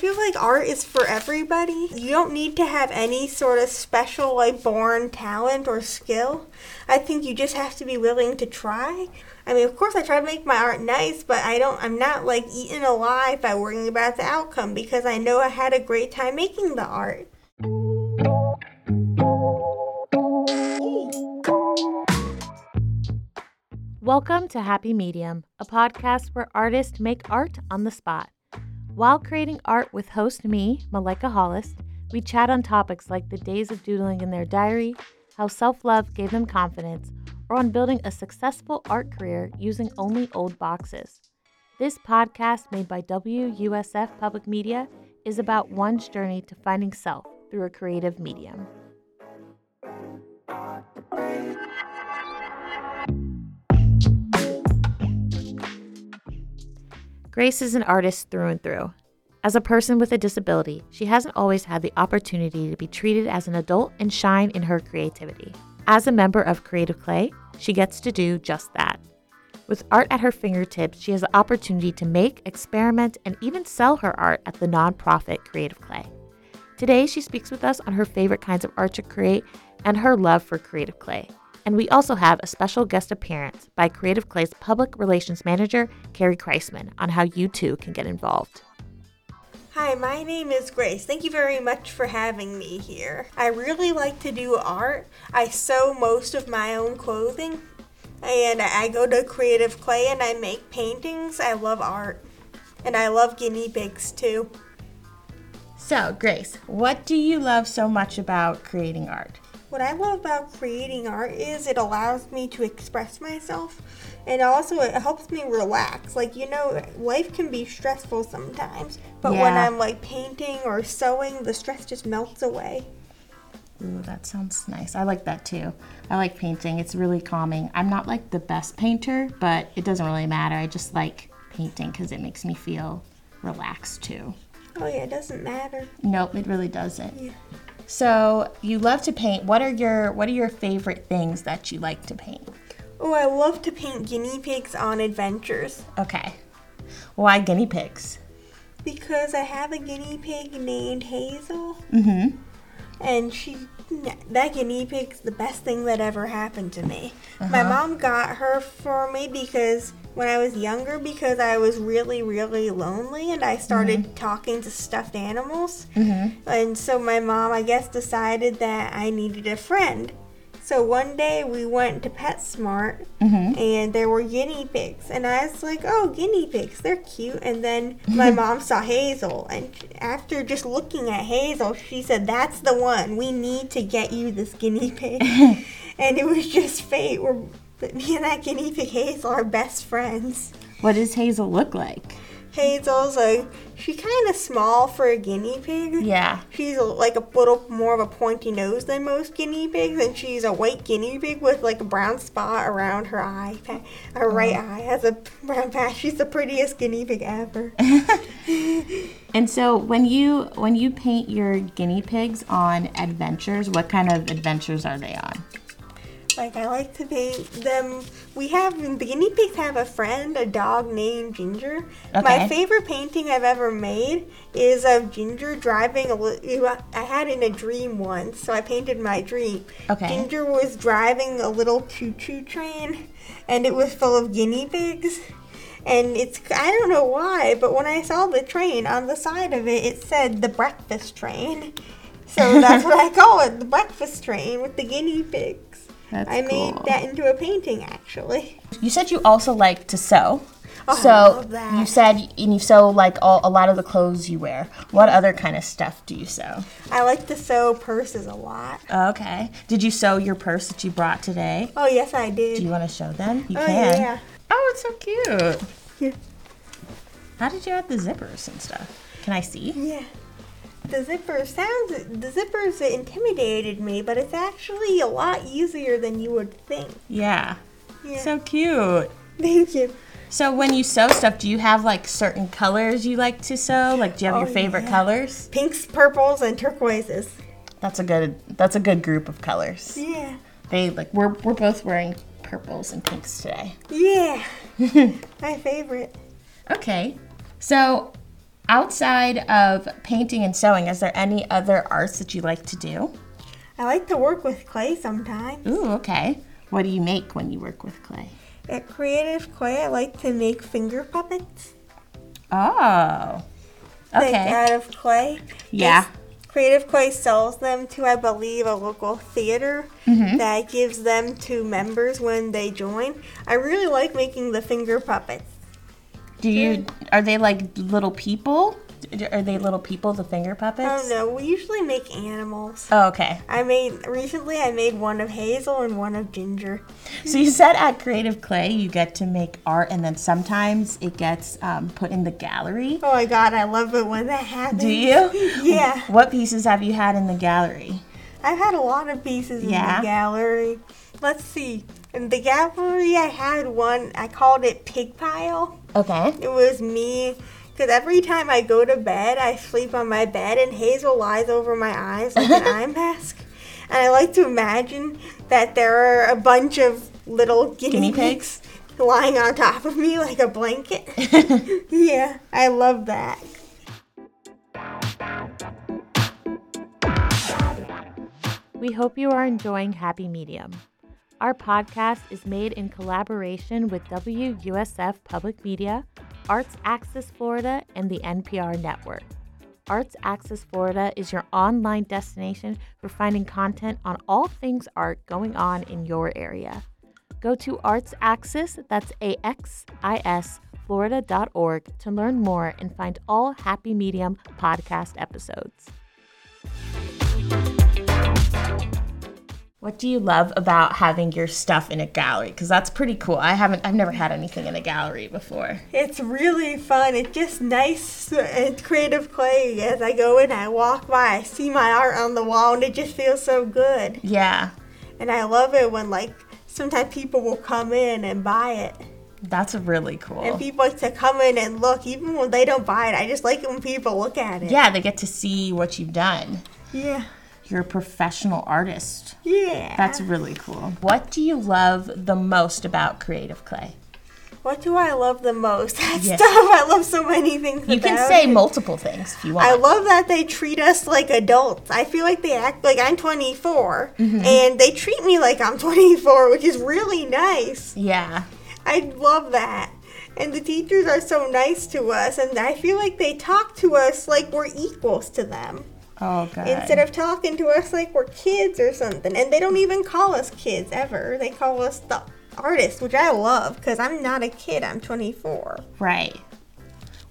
feel like art is for everybody. You don't need to have any sort of special, like, born talent or skill. I think you just have to be willing to try. I mean, of course, I try to make my art nice, but I don't, I'm not like eaten alive by worrying about the outcome because I know I had a great time making the art. Welcome to Happy Medium, a podcast where artists make art on the spot. While creating art with host me, Malika Hollis, we chat on topics like the days of doodling in their diary, how self love gave them confidence, or on building a successful art career using only old boxes. This podcast, made by WUSF Public Media, is about one's journey to finding self through a creative medium. Grace is an artist through and through. As a person with a disability, she hasn't always had the opportunity to be treated as an adult and shine in her creativity. As a member of Creative Clay, she gets to do just that. With art at her fingertips, she has the opportunity to make, experiment, and even sell her art at the nonprofit Creative Clay. Today, she speaks with us on her favorite kinds of art to create and her love for Creative Clay. And we also have a special guest appearance by Creative Clay's public relations manager, Carrie Kreisman, on how you too can get involved. Hi, my name is Grace. Thank you very much for having me here. I really like to do art. I sew most of my own clothing, and I go to Creative Clay and I make paintings. I love art, and I love guinea pigs too. So, Grace, what do you love so much about creating art? What I love about creating art is it allows me to express myself and also it helps me relax. Like, you know, life can be stressful sometimes, but when I'm like painting or sewing, the stress just melts away. Ooh, that sounds nice. I like that too. I like painting. It's really calming. I'm not like the best painter, but it doesn't really matter. I just like painting because it makes me feel relaxed too. Oh, yeah, it doesn't matter. Nope, it really doesn't. Yeah. So you love to paint. What are your What are your favorite things that you like to paint? Oh, I love to paint guinea pigs on adventures Okay. Why guinea pigs? because I have a guinea pig named Hazel, Mm-hmm. and she that guinea pig's the best thing that ever happened to me. Uh-huh. My mom got her for me because when I was younger because I was really really lonely and I started talking to stuffed animals. Mm-hmm. And so my mom I guess decided that I needed a friend. So one day we went to PetSmart Mm-hmm. and there were guinea pigs and i was like oh guinea pigs they're cute and then my mom saw hazel and after just looking at hazel she said that's the one we need to get you this guinea pig and it was just fate we're me and that guinea pig hazel are best friends What does Hazel look like? hazel's like she's kind of small for a guinea pig Yeah. She's like a little more of a pointy nose than most guinea pigs, and she's a white guinea pig with like a brown spot around her eye. Her oh. right eye has a brown patch. She's the prettiest guinea pig ever. And so when you when you paint your guinea pigs on adventures, what kind of adventures are they on? Like I like to paint them. We have the guinea pigs have a friend, a dog named Ginger. Okay. My favorite painting I've ever made is of Ginger driving a. I had in a dream once, so I painted my dream. Okay. Ginger was driving a little choo-choo train, and it was full of guinea pigs. And it's I don't know why, but when I saw the train on the side of it, it said the breakfast train. So that's what I call it, the breakfast train with the guinea pigs. That's I made that into a painting actually. You said you also like to sew. Oh, I so love that. you said and you sew like all, a lot of the clothes you wear. What other kind of stuff do you sew? I like to sew purses a lot. Okay. Did you sew your purse that you brought today? Oh yes, I did. Do you want to show them? You oh can. yeah. Oh, it's so cute. Yeah. How did you add the zippers and stuff? Can I see? Yeah. The zipper sounds the zippers intimidated me, but it's actually a lot easier than you would think. Yeah. Yeah. So cute. Thank you. So when you sew stuff, do you have like certain colors you like to sew? Like do you have Oh, your favorite yeah. colors? Pinks, purples, and turquoises. That's a good that's a good group of colors. Yeah. They like we're we're both wearing purples and pinks today. Yeah. My favorite. Okay. So Outside of painting and sewing, is there any other arts that you like to do? I like to work with clay sometimes. Ooh, okay. What do you make when you work with clay? At Creative Clay, I like to make finger puppets. Oh. Like Okay. out of clay. Yeah. It's- Creative Clay sells them to, I believe, a local theater Mm-hmm. that gives them to members when they join. I really like making the finger puppets. Do you are they like little people? Are they little people, the finger puppets? Oh puppets? no, we usually make animals. Oh, okay. I made recently. I made one of Hazel and one of Ginger. So you said at Creative Clay you get to make art, and then sometimes it gets um, put in the gallery. Oh my god, I love it when that happens. Do you? Yeah, What pieces have you had in the gallery? I've had a lot of pieces in the gallery. Let's see. In the gallery, I had one. I called it Pig Pile. Okay. It was me. Because every time I go to bed, I sleep on my bed and Hazel lies over my eyes like an eye mask. And I like to imagine that there are a bunch of little guinea, Guinea pigs lying on top of me like a blanket. yeah, I love that. We hope you are enjoying Happy Medium. Our podcast is made in collaboration with WUSF Public Media, Arts Axis Florida, and the NPR Network. Arts Axis Florida is your online destination for finding content on all things art going on in your area. Go to Arts Axis, that's A X I S, Florida.org to learn more and find all Happy Medium podcast episodes. What do you love about having your stuff in a gallery? Because that's pretty cool. I haven't, I've never had anything in a gallery before. It's really fun. It's just nice and creative clay. As I go in, I walk by, I see my art on the wall, and it just feels so good. Yeah, And I love it when, like, sometimes people will come in and buy it. that's really cool. And people like to come in and look, even when they don't buy it. I just like it when people look at it. Yeah, they get to see what you've done. Yeah. You're a professional artist. Yeah. That's really cool. What do you love the most about Creative Clay? what do I love the most? That Yeah. stuff. I love so many things. You can say it. multiple things if you want. I love that they treat us like adults. I feel like they act like I'm 24, Mm-hmm. and they treat me like I'm 24, which is really nice. yeah. I love that. And the teachers are so nice to us, and I feel like they talk to us like we're equals to them. Oh, good. Instead of talking to us like we're kids or something. And they don't even call us kids ever. They call us the artists, which I love because I'm not a kid, I'm 24. right.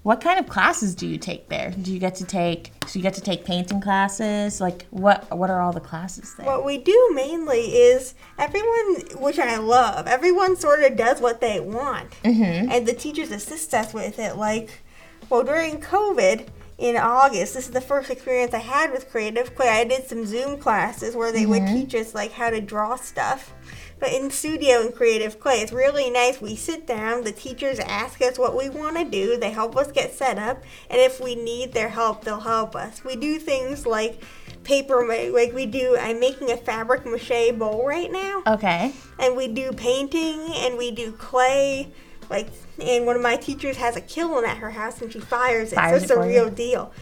What kind of classes do you take there? Do you get to take? So you get to take painting classes. Like what? What are all the classes there? What we do mainly is everyone, which I love, everyone sort of does what they want. Mm-hmm. And the teachers assist us with it. Like, well, during COVID in August, this is the first experience I had with Creative Clay. I did some Zoom classes where they would mm-hmm. teach us, like, how to draw stuff. But in studio and Creative Clay, it's really nice. We sit down, the teachers ask us what we want to do, they help us get set up, and if we need their help, they'll help us. We do things like paper, like we do, I'm making a fabric mache bowl right now, Okay. and we do painting, and we do clay. Like, and one of my teachers has a kiln at her house, and she fires it, Fires so it's it a for you. real deal.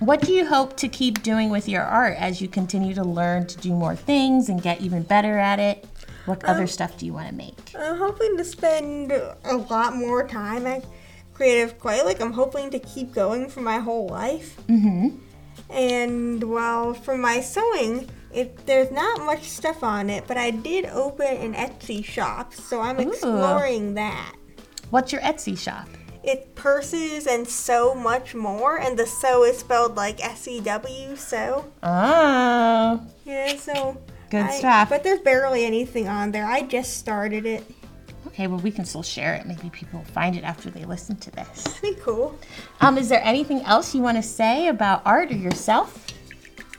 What do you hope to keep doing with your art as you continue to learn to do more things and get even better at it? What other stuff do you want to make? I'm hoping to spend a lot more time at Creative Clay. Like, I'm hoping to keep going for my whole life. Mm-hmm. And well, for my sewing, it there's not much stuff on it, but I did open an Etsy shop, so I'm Ooh. exploring that. What's your Etsy shop? It's purses and so much more, and the sew is spelled like S E W, so. Oh. Yeah, so. Good I- stuff. But there's barely anything on there. I just started it. Okay, well we can still share it. Maybe people will find it after they listen to this. Pretty cool. Um, is there anything else you want to say about art or yourself?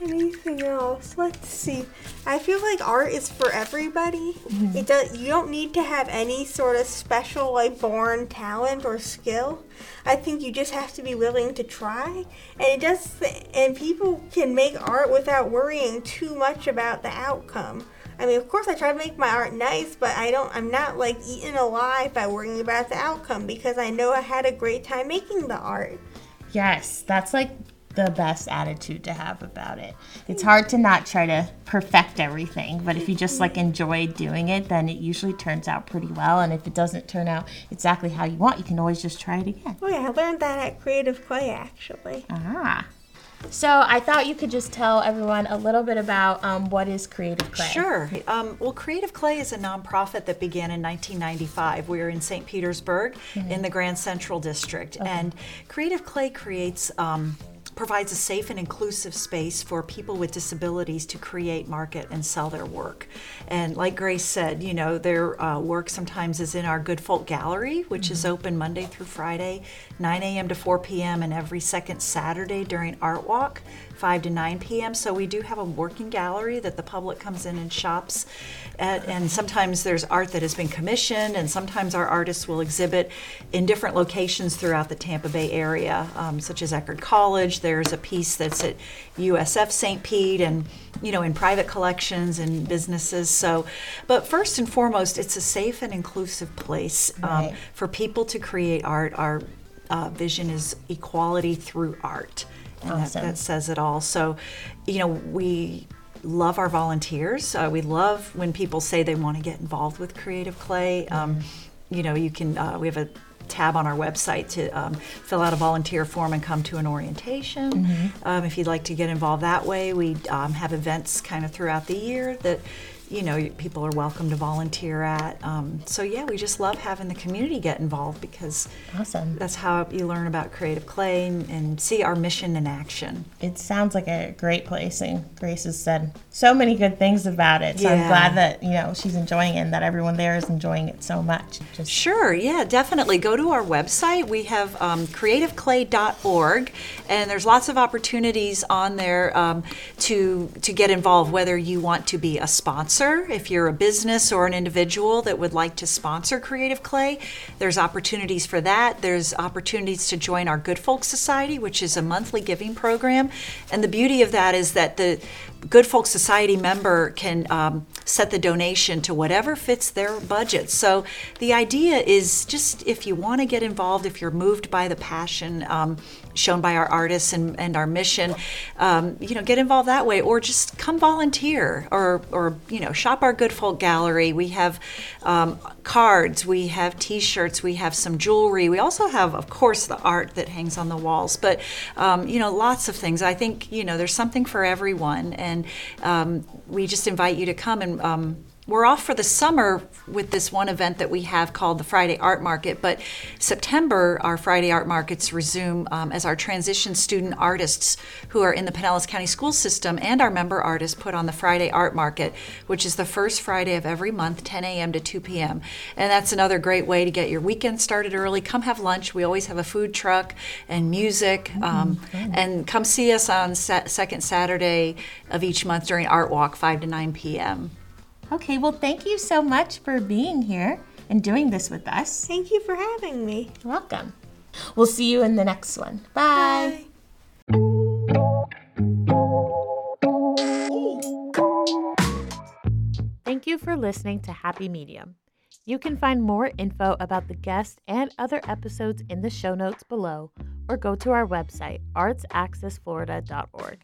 Anything else? Let's see. I feel like art is for everybody. Mm-hmm. It does. You don't need to have any sort of special, like, born talent or skill. I think you just have to be willing to try. And it does. And people can make art without worrying too much about the outcome. I mean, of course, I try to make my art nice, but I don't. I'm not like eaten alive by worrying about the outcome because I know I had a great time making the art. Yes, that's like the best attitude to have about it. It's hard to not try to perfect everything, but if you just like enjoy doing it, then it usually turns out pretty well. And if it doesn't turn out exactly how you want, you can always just try it again. Oh yeah, I learned that at Creative Clay actually. Ah. So I thought you could just tell everyone a little bit about um, what is Creative Clay. Sure. Um, well, Creative Clay is a nonprofit that began in 1995. We are in St. Petersburg mm-hmm. in the Grand Central District, okay. and Creative Clay creates. Um, provides a safe and inclusive space for people with disabilities to create, market, and sell their work. And like Grace said, you know, their uh, work sometimes is in our Good Folk Gallery, which mm-hmm. is open Monday through Friday, 9 a.m. to 4 p.m., and every second Saturday during Art Walk. 5 to 9 p.m. So we do have a working gallery that the public comes in and shops at, and sometimes there's art that has been commissioned, and sometimes our artists will exhibit in different locations throughout the Tampa Bay area, um, such as Eckerd College. There's a piece that's at USF St. Pete, and you know, in private collections and businesses. So, but first and foremost, it's a safe and inclusive place um, right. for people to create art. Our uh, vision is equality through art and awesome. that, that, says it all. So, you know, we love our volunteers. Uh, we love when people say they want to get involved with Creative Clay. Um, you know, you can. Uh, we have a tab on our website to um, fill out a volunteer form and come to an orientation. Mm-hmm. Um, if you'd like to get involved that way, we um, have events kind of throughout the year that you know people are welcome to volunteer at. Um, so yeah, we just love having the community get involved because awesome. That's how you learn about creative clay and, and see our mission in action. It sounds like a great place, and Grace has said so many good things about it. So yeah. I'm glad that you know she's enjoying it, and that everyone there is enjoying it so much. Just sure, yeah, definitely. Go to our website. We have um, creativeclay.org, and there's lots of opportunities on there um, to to get involved. Whether you want to be a sponsor sponsor. If you're a business or an individual that would like to sponsor Creative Clay, there's opportunities for that. There's opportunities to join our Good Folk Society, which is a monthly giving program. And the beauty of that is that the Good Folk Society member can um, set the donation to whatever fits their budget. So the idea is just if you want to get involved, if you're moved by the passion um, shown by our artists and, and our mission, um, you know, get involved that way, or just come volunteer, or or you know, shop our Good Folk Gallery. We have um, cards, we have T-shirts, we have some jewelry. We also have, of course, the art that hangs on the walls. But um, you know, lots of things. I think you know, there's something for everyone, and um, we just invite you to come and um, we're off for the summer with this one event that we have called the Friday Art Market. But September, our Friday Art Markets resume um, as our transition student artists who are in the Pinellas County school system and our member artists put on the Friday Art Market, which is the first Friday of every month, 10 a.m. to 2 p.m. And that's another great way to get your weekend started early. Come have lunch. We always have a food truck and music. Um, mm-hmm. And come see us on sa- second Saturday of each month during Art Walk, 5 to 9 p.m. Okay, well, thank you so much for being here and doing this with us. Thank you for having me. You're welcome. We'll see you in the next one. Bye. Bye. Thank you for listening to Happy Medium. You can find more info about the guest and other episodes in the show notes below or go to our website, artsaxisflorida.org.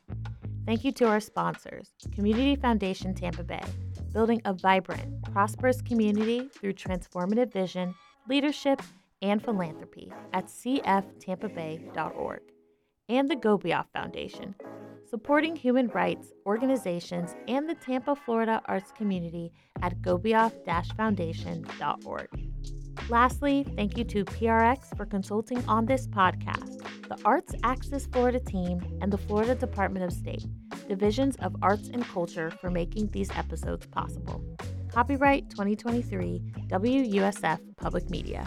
Thank you to our sponsors, Community Foundation Tampa Bay building a vibrant, prosperous community through transformative vision, leadership, and philanthropy at cftampabay.org, and the Gobioff Foundation, supporting human rights organizations and the Tampa, Florida arts community at gobioff-foundation.org. Lastly, thank you to PRX for consulting on this podcast, the Arts Axis Florida team, and the Florida Department of State, Divisions of Arts and Culture for making these episodes possible. Copyright 2023 WUSF Public Media.